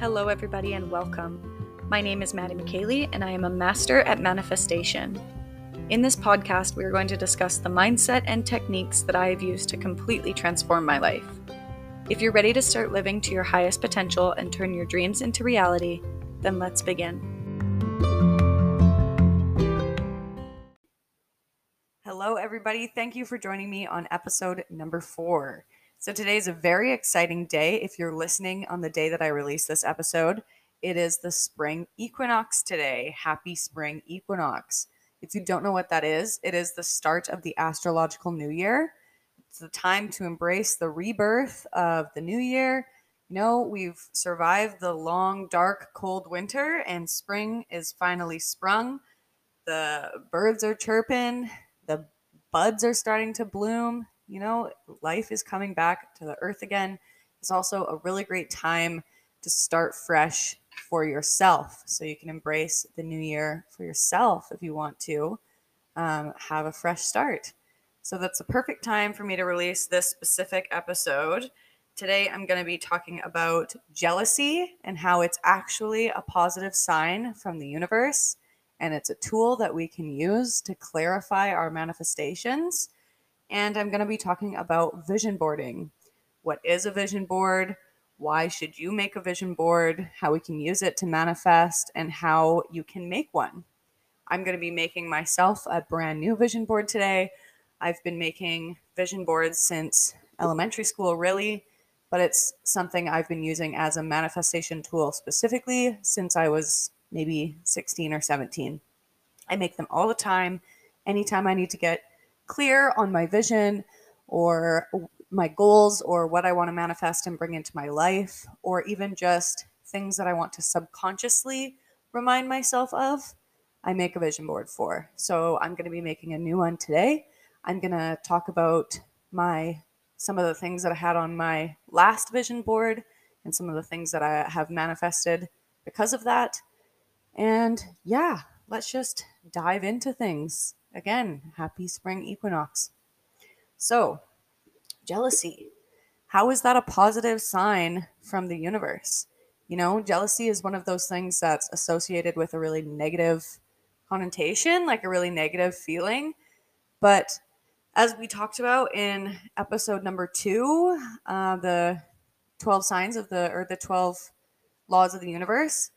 Hello, everybody, and welcome. My name is Madi McKaily, and I am a master at manifestation. In this podcast, we are going to discuss the mindset and techniques that I have used to completely transform my life. If you're ready to start living to your highest potential and turn your dreams into reality, then let's begin. Hello, everybody. Thank you for joining me on episode number four. So, today is a very exciting day. If you're listening on the day that I release this episode, it is the spring equinox today. Happy spring equinox. If you don't know what that is, it is the start of the astrological new year. It's the time to embrace the rebirth of the new year. You know, we've survived the long, dark, cold winter, and spring is finally sprung. The birds are chirping, the buds are starting to bloom you know, life is coming back to the earth again. It's also a really great time to start fresh for yourself. So you can embrace the new year for yourself if you want to um, have a fresh start. So that's the perfect time for me to release this specific episode. Today, I'm going to be talking about jealousy and how it's actually a positive sign from the universe. And it's a tool that we can use to clarify our manifestations and I'm going to be talking about vision boarding. What is a vision board? Why should you make a vision board? How we can use it to manifest, and how you can make one. I'm going to be making myself a brand new vision board today. I've been making vision boards since elementary school, really, but it's something I've been using as a manifestation tool specifically since I was maybe 16 or 17. I make them all the time. Anytime I need to get clear on my vision or my goals or what I want to manifest and bring into my life, or even just things that I want to subconsciously remind myself of, I make a vision board for. So I'm going to be making a new one today. I'm going to talk about my some of the things that I had on my last vision board and some of the things that I have manifested because of that. And yeah, let's just dive into things. Again, happy spring equinox. So, jealousy. How is that a positive sign from the universe? You know, jealousy is one of those things that's associated with a really negative connotation, like a really negative feeling. But as we talked about in episode number two, uh, the 12 signs of the, or the 12 laws of the universe,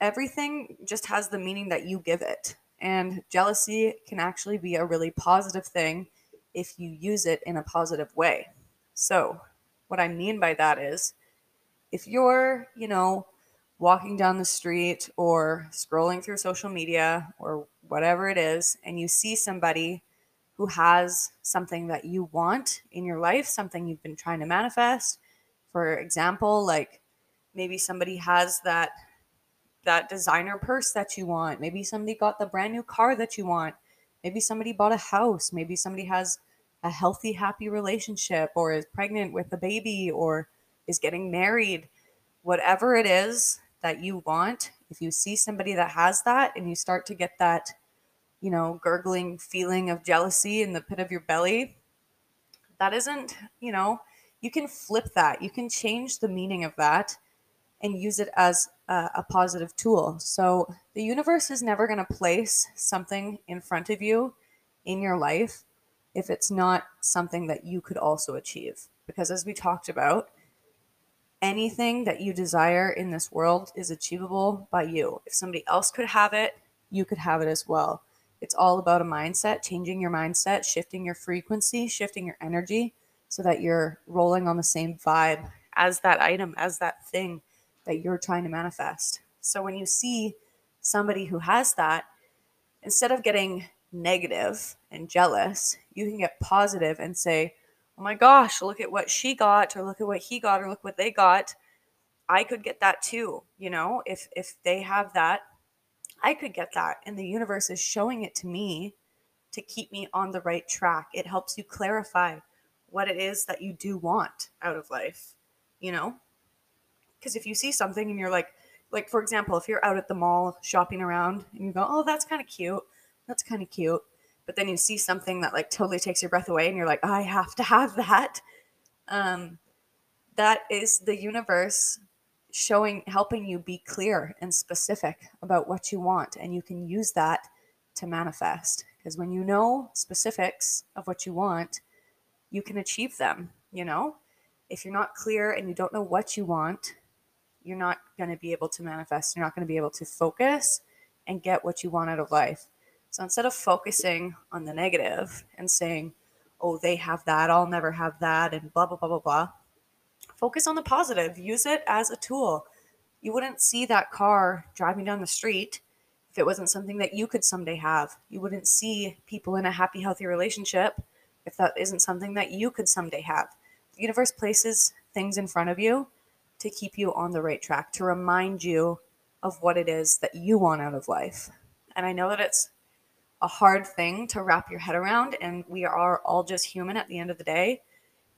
everything just has the meaning that you give it. And jealousy can actually be a really positive thing if you use it in a positive way. So, what I mean by that is if you're, you know, walking down the street or scrolling through social media or whatever it is, and you see somebody who has something that you want in your life, something you've been trying to manifest. For example, like maybe somebody has that that designer purse that you want. Maybe somebody got the brand new car that you want. Maybe somebody bought a house. Maybe somebody has a healthy, happy relationship or is pregnant with a baby or is getting married. Whatever it is that you want, if you see somebody that has that and you start to get that, you know, gurgling feeling of jealousy in the pit of your belly, that isn't, you know, you can flip that. You can change the meaning of that and use it as a, a positive tool. So the universe is never going to place something in front of you in your life if it's not something that you could also achieve. Because as we talked about, anything that you desire in this world is achievable by you. If somebody else could have it, you could have it as well. It's all about a mindset, changing your mindset, shifting your frequency, shifting your energy so that you're rolling on the same vibe as that item, as that thing that you're trying to manifest. So when you see somebody who has that, instead of getting negative and jealous, you can get positive and say, oh my gosh, look at what she got, or look at what he got, or look what they got. I could get that too. You know, if if they have that, I could get that. And the universe is showing it to me to keep me on the right track. It helps you clarify what it is that you do want out of life, you know? Because if you see something and you're like, like for example, if you're out at the mall shopping around and you go, oh, that's kind of cute, that's kind of cute, but then you see something that like totally takes your breath away and you're like, I have to have that. Um, that is the universe showing helping you be clear and specific about what you want and you can use that to manifest. Because when you know specifics of what you want you can achieve them you know? If you're not clear and you don't know what you want you're not going to be able to manifest you're not going to be able to focus and get what you want out of life. So instead of focusing on the negative and saying oh they have that i'll never have that and blah blah blah blah blah focus on the positive. Use it as a tool. You wouldn't see that car driving down the street if it wasn't something that you could someday have. You wouldn't see people in a happy healthy relationship if that isn't something that you could someday have. The universe places things in front of you to keep you on the right track to remind you of what it is that you want out of life and i know that it's a hard thing to wrap your head around and we are all just human at the end of the day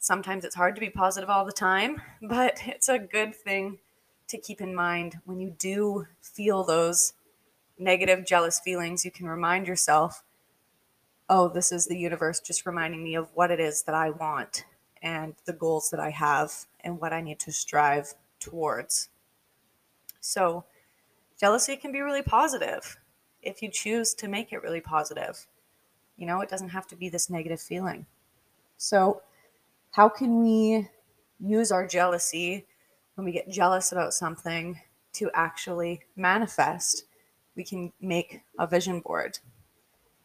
Sometimes it's hard to be positive all the time, but it's a good thing to keep in mind when you do feel those negative, jealous feelings. You can remind yourself, oh, this is the universe just reminding me of what it is that I want and the goals that I have and what I need to strive towards. So, jealousy can be really positive if you choose to make it really positive. You know, it doesn't have to be this negative feeling. So, how can we use our jealousy when we get jealous about something to actually manifest? We can make a vision board.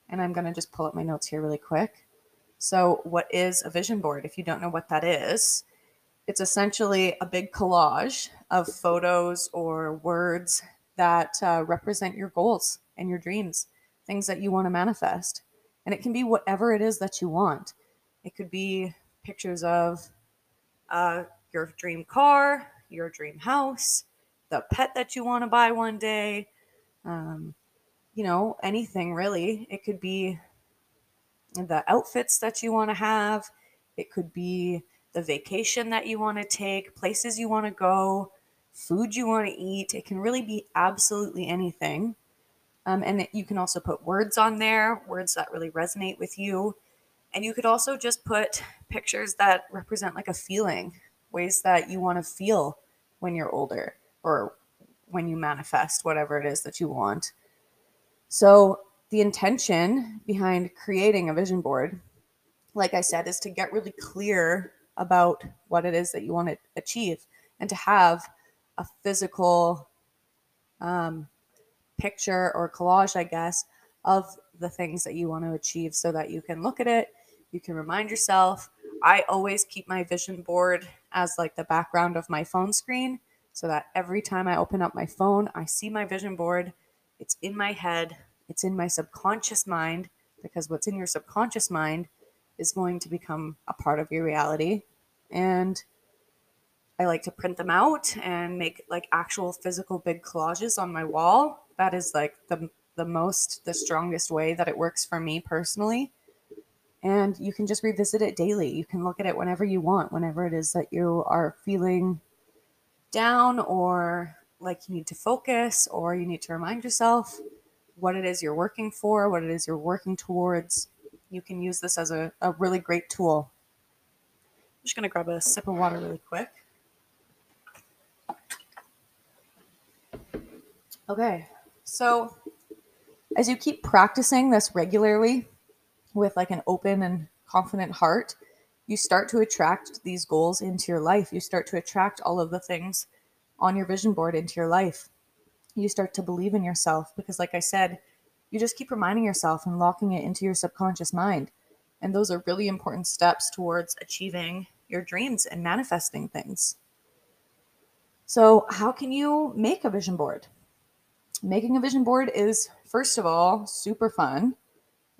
And I'm going to just pull up my notes here really quick. So, what is a vision board? If you don't know what that is, it's essentially a big collage of photos or words that uh, represent your goals and your dreams, things that you want to manifest. And it can be whatever it is that you want. It could be pictures of uh, your dream car, your dream house, the pet that you want to buy one day, um, you know, anything really. It could be the outfits that you want to have, it could be the vacation that you want to take, places you want to go, food you want to eat. It can really be absolutely anything. Um, and it, you can also put words on there, words that really resonate with you. And you could also just put pictures that represent like a feeling, ways that you want to feel when you're older or when you manifest whatever it is that you want. So, the intention behind creating a vision board, like I said, is to get really clear about what it is that you want to achieve and to have a physical um, picture or collage, I guess, of the things that you want to achieve so that you can look at it, you can remind yourself. I always keep my vision board as like the background of my phone screen so that every time I open up my phone, I see my vision board. It's in my head, it's in my subconscious mind because what's in your subconscious mind is going to become a part of your reality. And I like to print them out and make like actual physical big collages on my wall. That is like the the most the strongest way that it works for me personally and you can just revisit it daily. You can look at it whenever you want, whenever it is that you are feeling down or like you need to focus or you need to remind yourself what it is you're working for, what it is you're working towards. You can use this as a, a really great tool. I'm just going to grab a sip of water really quick. Okay, so as you keep practicing this regularly, with like an open and confident heart, you start to attract these goals into your life. You start to attract all of the things on your vision board into your life. You start to believe in yourself because, like I said, you just keep reminding yourself and locking it into your subconscious mind. And those are really important steps towards achieving your dreams and manifesting things. So, how can you make a vision board? Making a vision board is, first of all, super fun.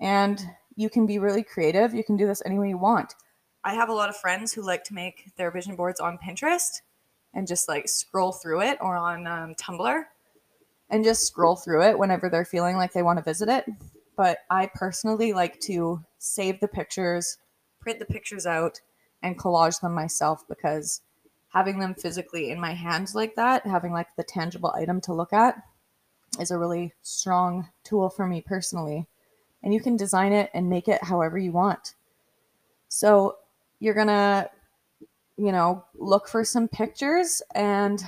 And you can be really creative. You can do this any way you want. I have a lot of friends who like to make their vision boards on Pinterest and just like scroll through it or on um, Tumblr and just scroll through it whenever they're feeling like they want to visit it. But I personally like to save the pictures, print the pictures out, and collage them myself because having them physically in my hands like that, having like the tangible item to look at, is a really strong tool for me personally and you can design it and make it however you want. So you're going to, you know, look for some pictures and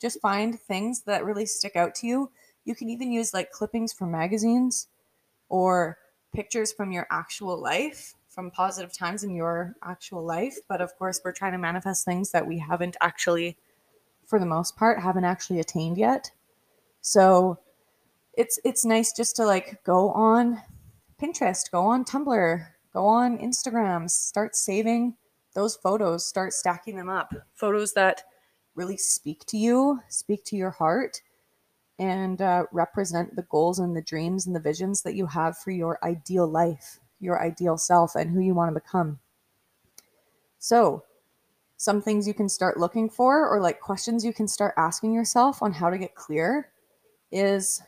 just find things that really stick out to you. You can even use like clippings from magazines or pictures from your actual life, from positive times in your actual life. But of course, we're trying to manifest things that we haven't actually, for the most part, haven't actually attained yet. So it's it's nice just to like go on Pinterest, go on Tumblr, go on Instagram, start saving those photos, start stacking them up. Photos that really speak to you, speak to your heart, and uh, represent the goals and the dreams and the visions that you have for your ideal life, your ideal self, and who you want to become. So, some things you can start looking for, or like questions you can start asking yourself on how to get clear is,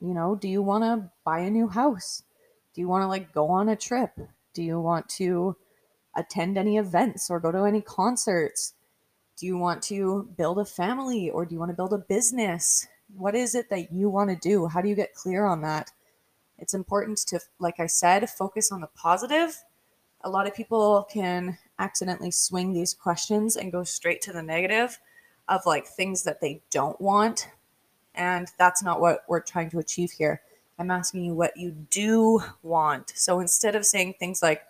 you know, do you want to buy a new house? Do you want to like go on a trip? Do you want to attend any events or go to any concerts? Do you want to build a family or do you want to build a business? What is it that you want to do? How do you get clear on that? It's important to, like I said, focus on the positive. A lot of people can accidentally swing these questions and go straight to the negative of like things that they don't want. And that's not what we're trying to achieve here. I'm asking you what you do want. So instead of saying things like,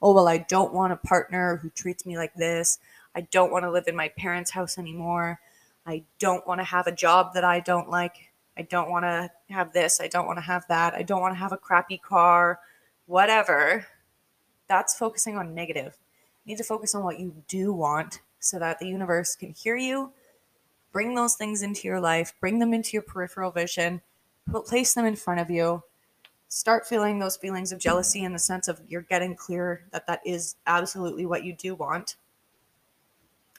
oh, well, I don't want a partner who treats me like this, I don't want to live in my parents' house anymore. I don't want to have a job that I don't like. I don't want to have this. I don't want to have that. I don't want to have a crappy car, whatever. That's focusing on negative. You need to focus on what you do want so that the universe can hear you, bring those things into your life, bring them into your peripheral vision, place them in front of you. Start feeling those feelings of jealousy in the sense of you're getting clear that that is absolutely what you do want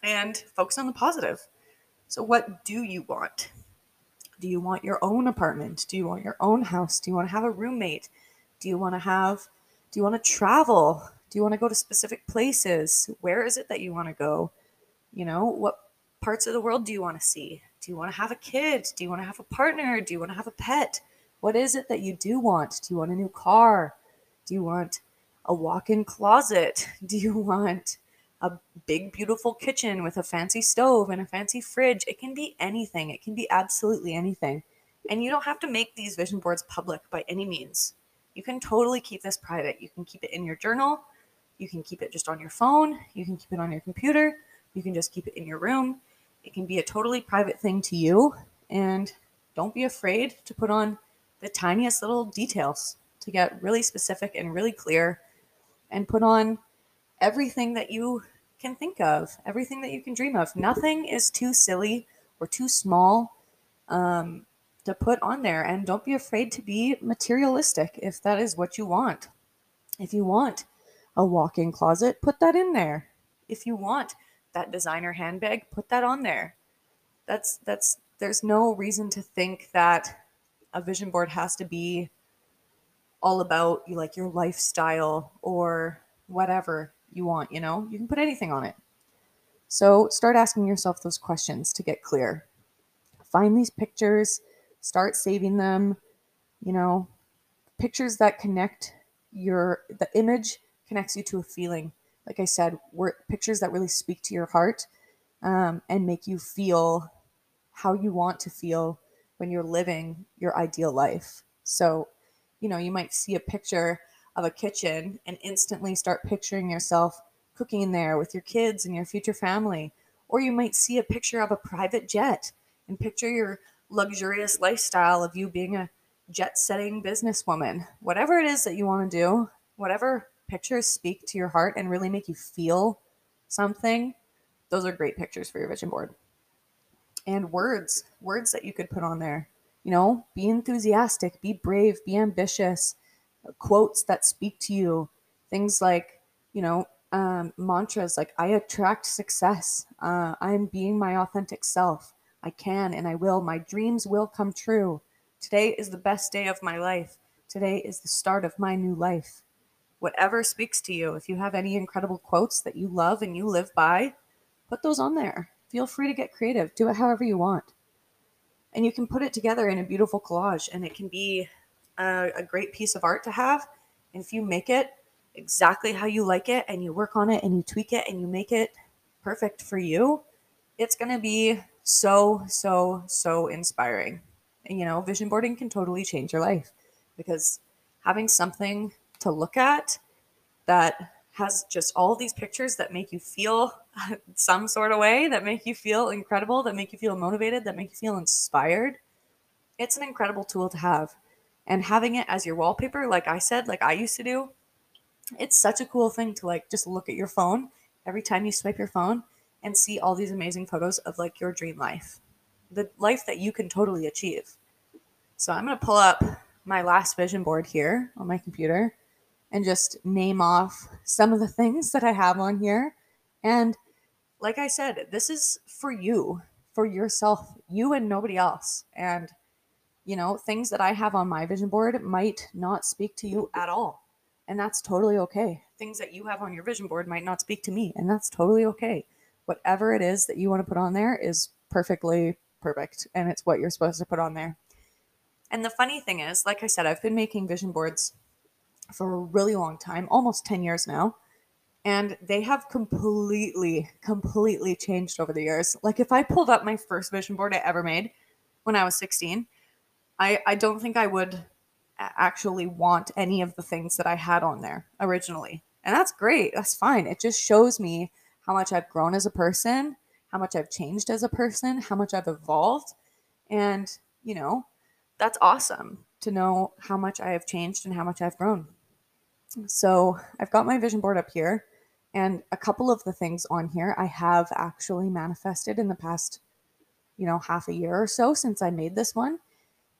and focus on the positive. So, what do you want? Do you want your own apartment? Do you want your own house? Do you want to have a roommate? Do you want to have, do you want to travel? Do you want to go to specific places? Where is it that you want to go? You know, what parts of the world do you want to see? Do you want to have a kid? Do you want to have a partner? Do you want to have a pet? What is it that you do want? Do you want a new car? Do you want a walk in closet? Do you want a big, beautiful kitchen with a fancy stove and a fancy fridge. It can be anything, it can be absolutely anything. And you don't have to make these vision boards public by any means. You can totally keep this private. You can keep it in your journal. You can keep it just on your phone. You can keep it on your computer. You can just keep it in your room. It can be a totally private thing to you. And don't be afraid to put on the tiniest little details to get really specific and really clear and put on everything that you can think of, everything that you can dream of. Nothing is too silly or too small um, to put on there. And don't be afraid to be materialistic if that is what you want. If you want a walk in closet, put that in there. If you want that designer handbag, put that on there. That's, that's, there's no reason to think that a vision board has to be all about you like your lifestyle or whatever you want, you know? You can put anything on it. So start asking yourself those questions to get clear. Find these pictures, start saving them, you know, pictures that connect your the image connects you to a feeling. Like I said, were pictures that really speak to your heart um, and make you feel how you want to feel when you're living your ideal life. So, you know, you might see a picture of a kitchen and instantly start picturing yourself cooking in there with your kids and your future family. Or you might see a picture of a private jet and picture your luxurious lifestyle of you being a jet setting businesswoman. Whatever it is that you want to do, whatever pictures speak to your heart and really make you feel something, those are great pictures for your vision board. And words, words that you could put on there. You know, be enthusiastic, be brave, be ambitious, quotes that speak to you, things like, you know, um, mantras like, I attract success, uh, I'm being my authentic self, I can and I will, my dreams will come true. Today is the best day of my life. Today is the start of my new life. Whatever speaks to you, if you have any incredible quotes that you love and you live by, put those on there. Feel free to get creative. Do it however you want. And you can put it together in a beautiful collage, and it can be a, a great piece of art to have. And if you make it exactly how you like it and you work on it and you tweak it and you make it perfect for you, it's going to be so, so, so inspiring. And, you know, vision boarding can totally change your life because having something to look at that has just all these pictures that make you feel some sort of way, that make you feel incredible, that make you feel motivated, that make you feel inspired. It's an incredible tool to have. And having it as your wallpaper, like I said, like I used to do, it's such a cool thing to like just look at your phone every time you swipe your phone and see all these amazing photos of like your dream life, the life that you can totally achieve. So I'm going to pull up my last vision board here on my computer and just name off some of the things that I have on here. And like I said, this is for you, for yourself, you and nobody else. And, you know, things that I have on my vision board might not speak to you at all. And that's totally okay. Things that you have on your vision board might not speak to me, and that's totally okay whatever it is that you want to put on there is perfectly perfect and it's what you're supposed to put on there. And the funny thing is, like I said, I've been making vision boards for a really long time, almost 10 years now. And they have completely, completely changed over the years. Like if I pulled up my first vision board I ever made when I was 16, I, I don't think I would actually want any of the things that I had on there originally. And that's great. That's fine. It just shows me how much I've grown as a person, how much I've changed as a person, how much I've evolved. And, you know, that's awesome to know how much I have changed and how much I've grown. So I've got my vision board up here, and a couple of the things on here I have actually manifested in the past, you know, half a year or so since I made this one.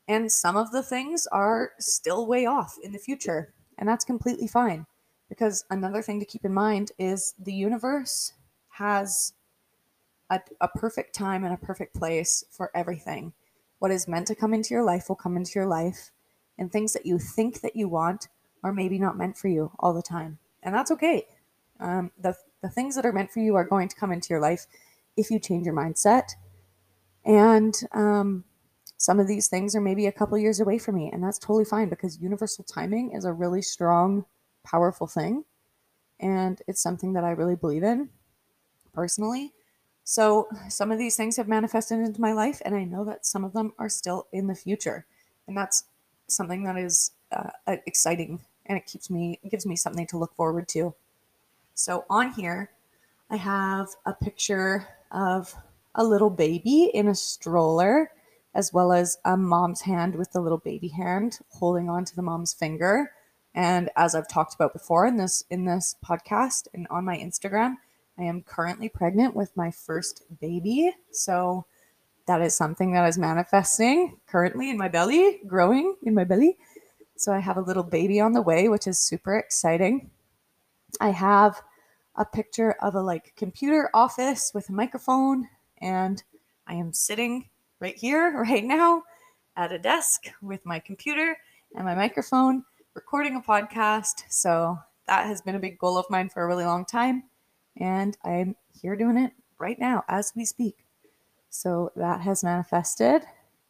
And some of the things are still way off in the future, and that's completely fine. Because another thing to keep in mind is the universe has a, a perfect time and a perfect place for everything. What is meant to come into your life will come into your life, and things that you think that you want are maybe not meant for you all the time. And that's okay. Um, the, the things that are meant for you are going to come into your life if you change your mindset. And um, some of these things are maybe a couple years away from me, and that's totally fine because universal timing is a really strong powerful thing. And it's something that I really believe in personally. So some of these things have manifested into my life, and I know that some of them are still in the future. And that's something that is uh, exciting and it keeps me, it gives me something to look forward to. So on here, I have a picture of a little baby in a stroller, as well as a mom's hand with the little baby hand holding on to the mom's finger. And as I've talked about before in this in this podcast and on my Instagram, I am currently pregnant with my first baby. So that is something that is manifesting currently in my belly, growing in my belly. So I have a little baby on the way, which is super exciting. I have a picture of a like computer office with a microphone and I am sitting right here right now at a desk with my computer and my microphone recording a podcast. So that has been a big goal of mine for a really long time. And I'm here doing it right now as we speak. So that has manifested.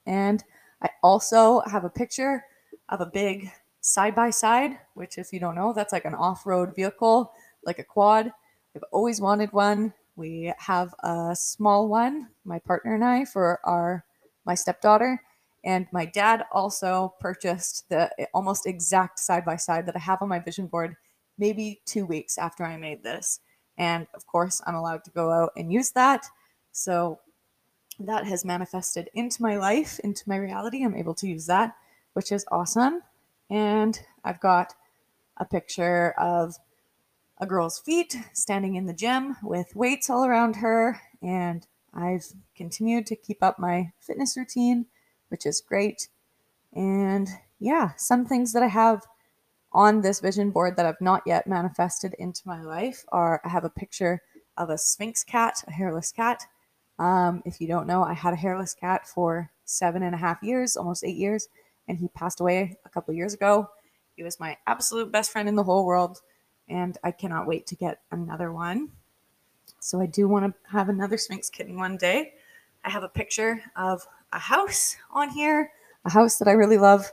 And I also have a picture of a big side by side, which, if you don't know, that's like an off road vehicle, like a quad. I've always wanted one. We have a small one, my partner and I, for our my stepdaughter, and my dad also purchased the almost exact side by side that I have on my vision board maybe two weeks after I made this. And of course, I'm allowed to go out and use that. So that has manifested into my life, into my reality. I'm able to use that, which is awesome. And I've got a picture of a girl's feet standing in the gym with weights all around her. And I've continued to keep up my fitness routine which is great. And yeah, some things that I have on this vision board that I've not yet manifested into my life are I have a picture of a Sphynx cat, a hairless cat. Um, if you don't know, I had a hairless cat for seven and a half years, almost eight years, and he passed away a couple years ago. He was my absolute best friend in the whole world, and I cannot wait to get another one. So I do want to have another Sphynx kitten one day. I have a picture of a house on here, a house that I really love.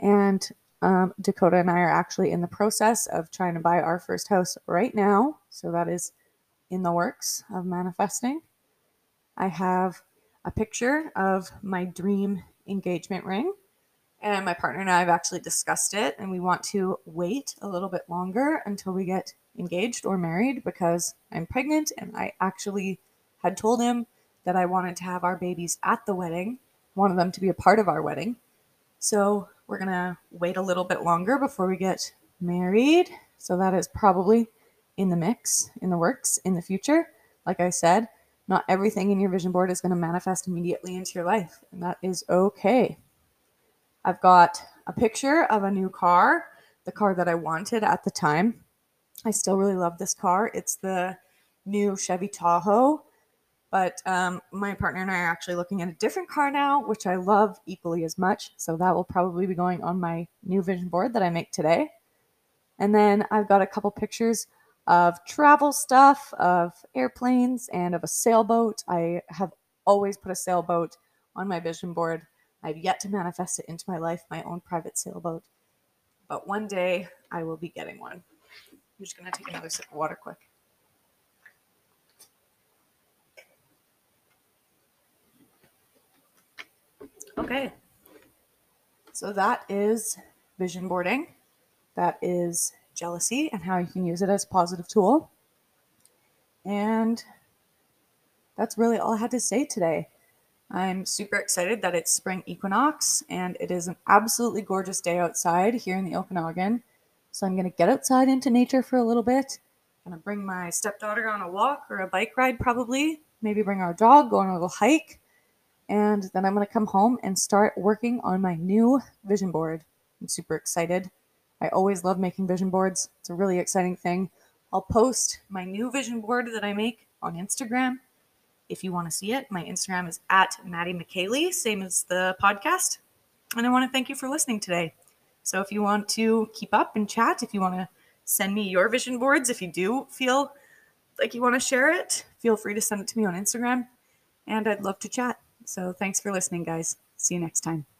And um, Dakota and I are actually in the process of trying to buy our first house right now. So that is in the works of manifesting. I have a picture of my dream engagement ring. And my partner and I have actually discussed it, and we want to wait a little bit longer until we get engaged or married because I'm pregnant and I actually had told him that I wanted to have our babies at the wedding, wanted them to be a part of our wedding. So we're going to wait a little bit longer before we get married. So that is probably in the mix, in the works, in the future. Like I said, not everything in your vision board is going to manifest immediately into your life, and that is okay. I've got a picture of a new car, the car that I wanted at the time. I still really love this car. It's the new Chevy Tahoe, but um, my partner and I are actually looking at a different car now, which I love equally as much. So that will probably be going on my new vision board that I make today. And then I've got a couple pictures of travel stuff, of airplanes, and of a sailboat. I have always put a sailboat on my vision board. I've yet to manifest it into my life, my own private sailboat. But one day I will be getting one. I'm just going to take another sip of water quick. Okay. So that is vision boarding. That is jealousy and how you can use it as a positive tool. And that's really all I had to say today. I'm super excited that it's spring equinox and it is an absolutely gorgeous day outside here in the Okanagan. So I'm going to get outside into nature for a little bit. I'm going to bring my stepdaughter on a walk or a bike ride, probably. Maybe bring our dog, go on a little hike. And then I'm going to come home and start working on my new vision board. I'm super excited. I always love making vision boards. It's a really exciting thing. I'll post my new vision board that I make on Instagram. If you want to see it, my Instagram is at Madi McKaily, same as the podcast. And I want to thank you for listening today. So if you want to keep up and chat, if you want to send me your vision boards, if you do feel like you want to share it, feel free to send it to me on Instagram. And I'd love to chat. So thanks for listening, guys. See you next time.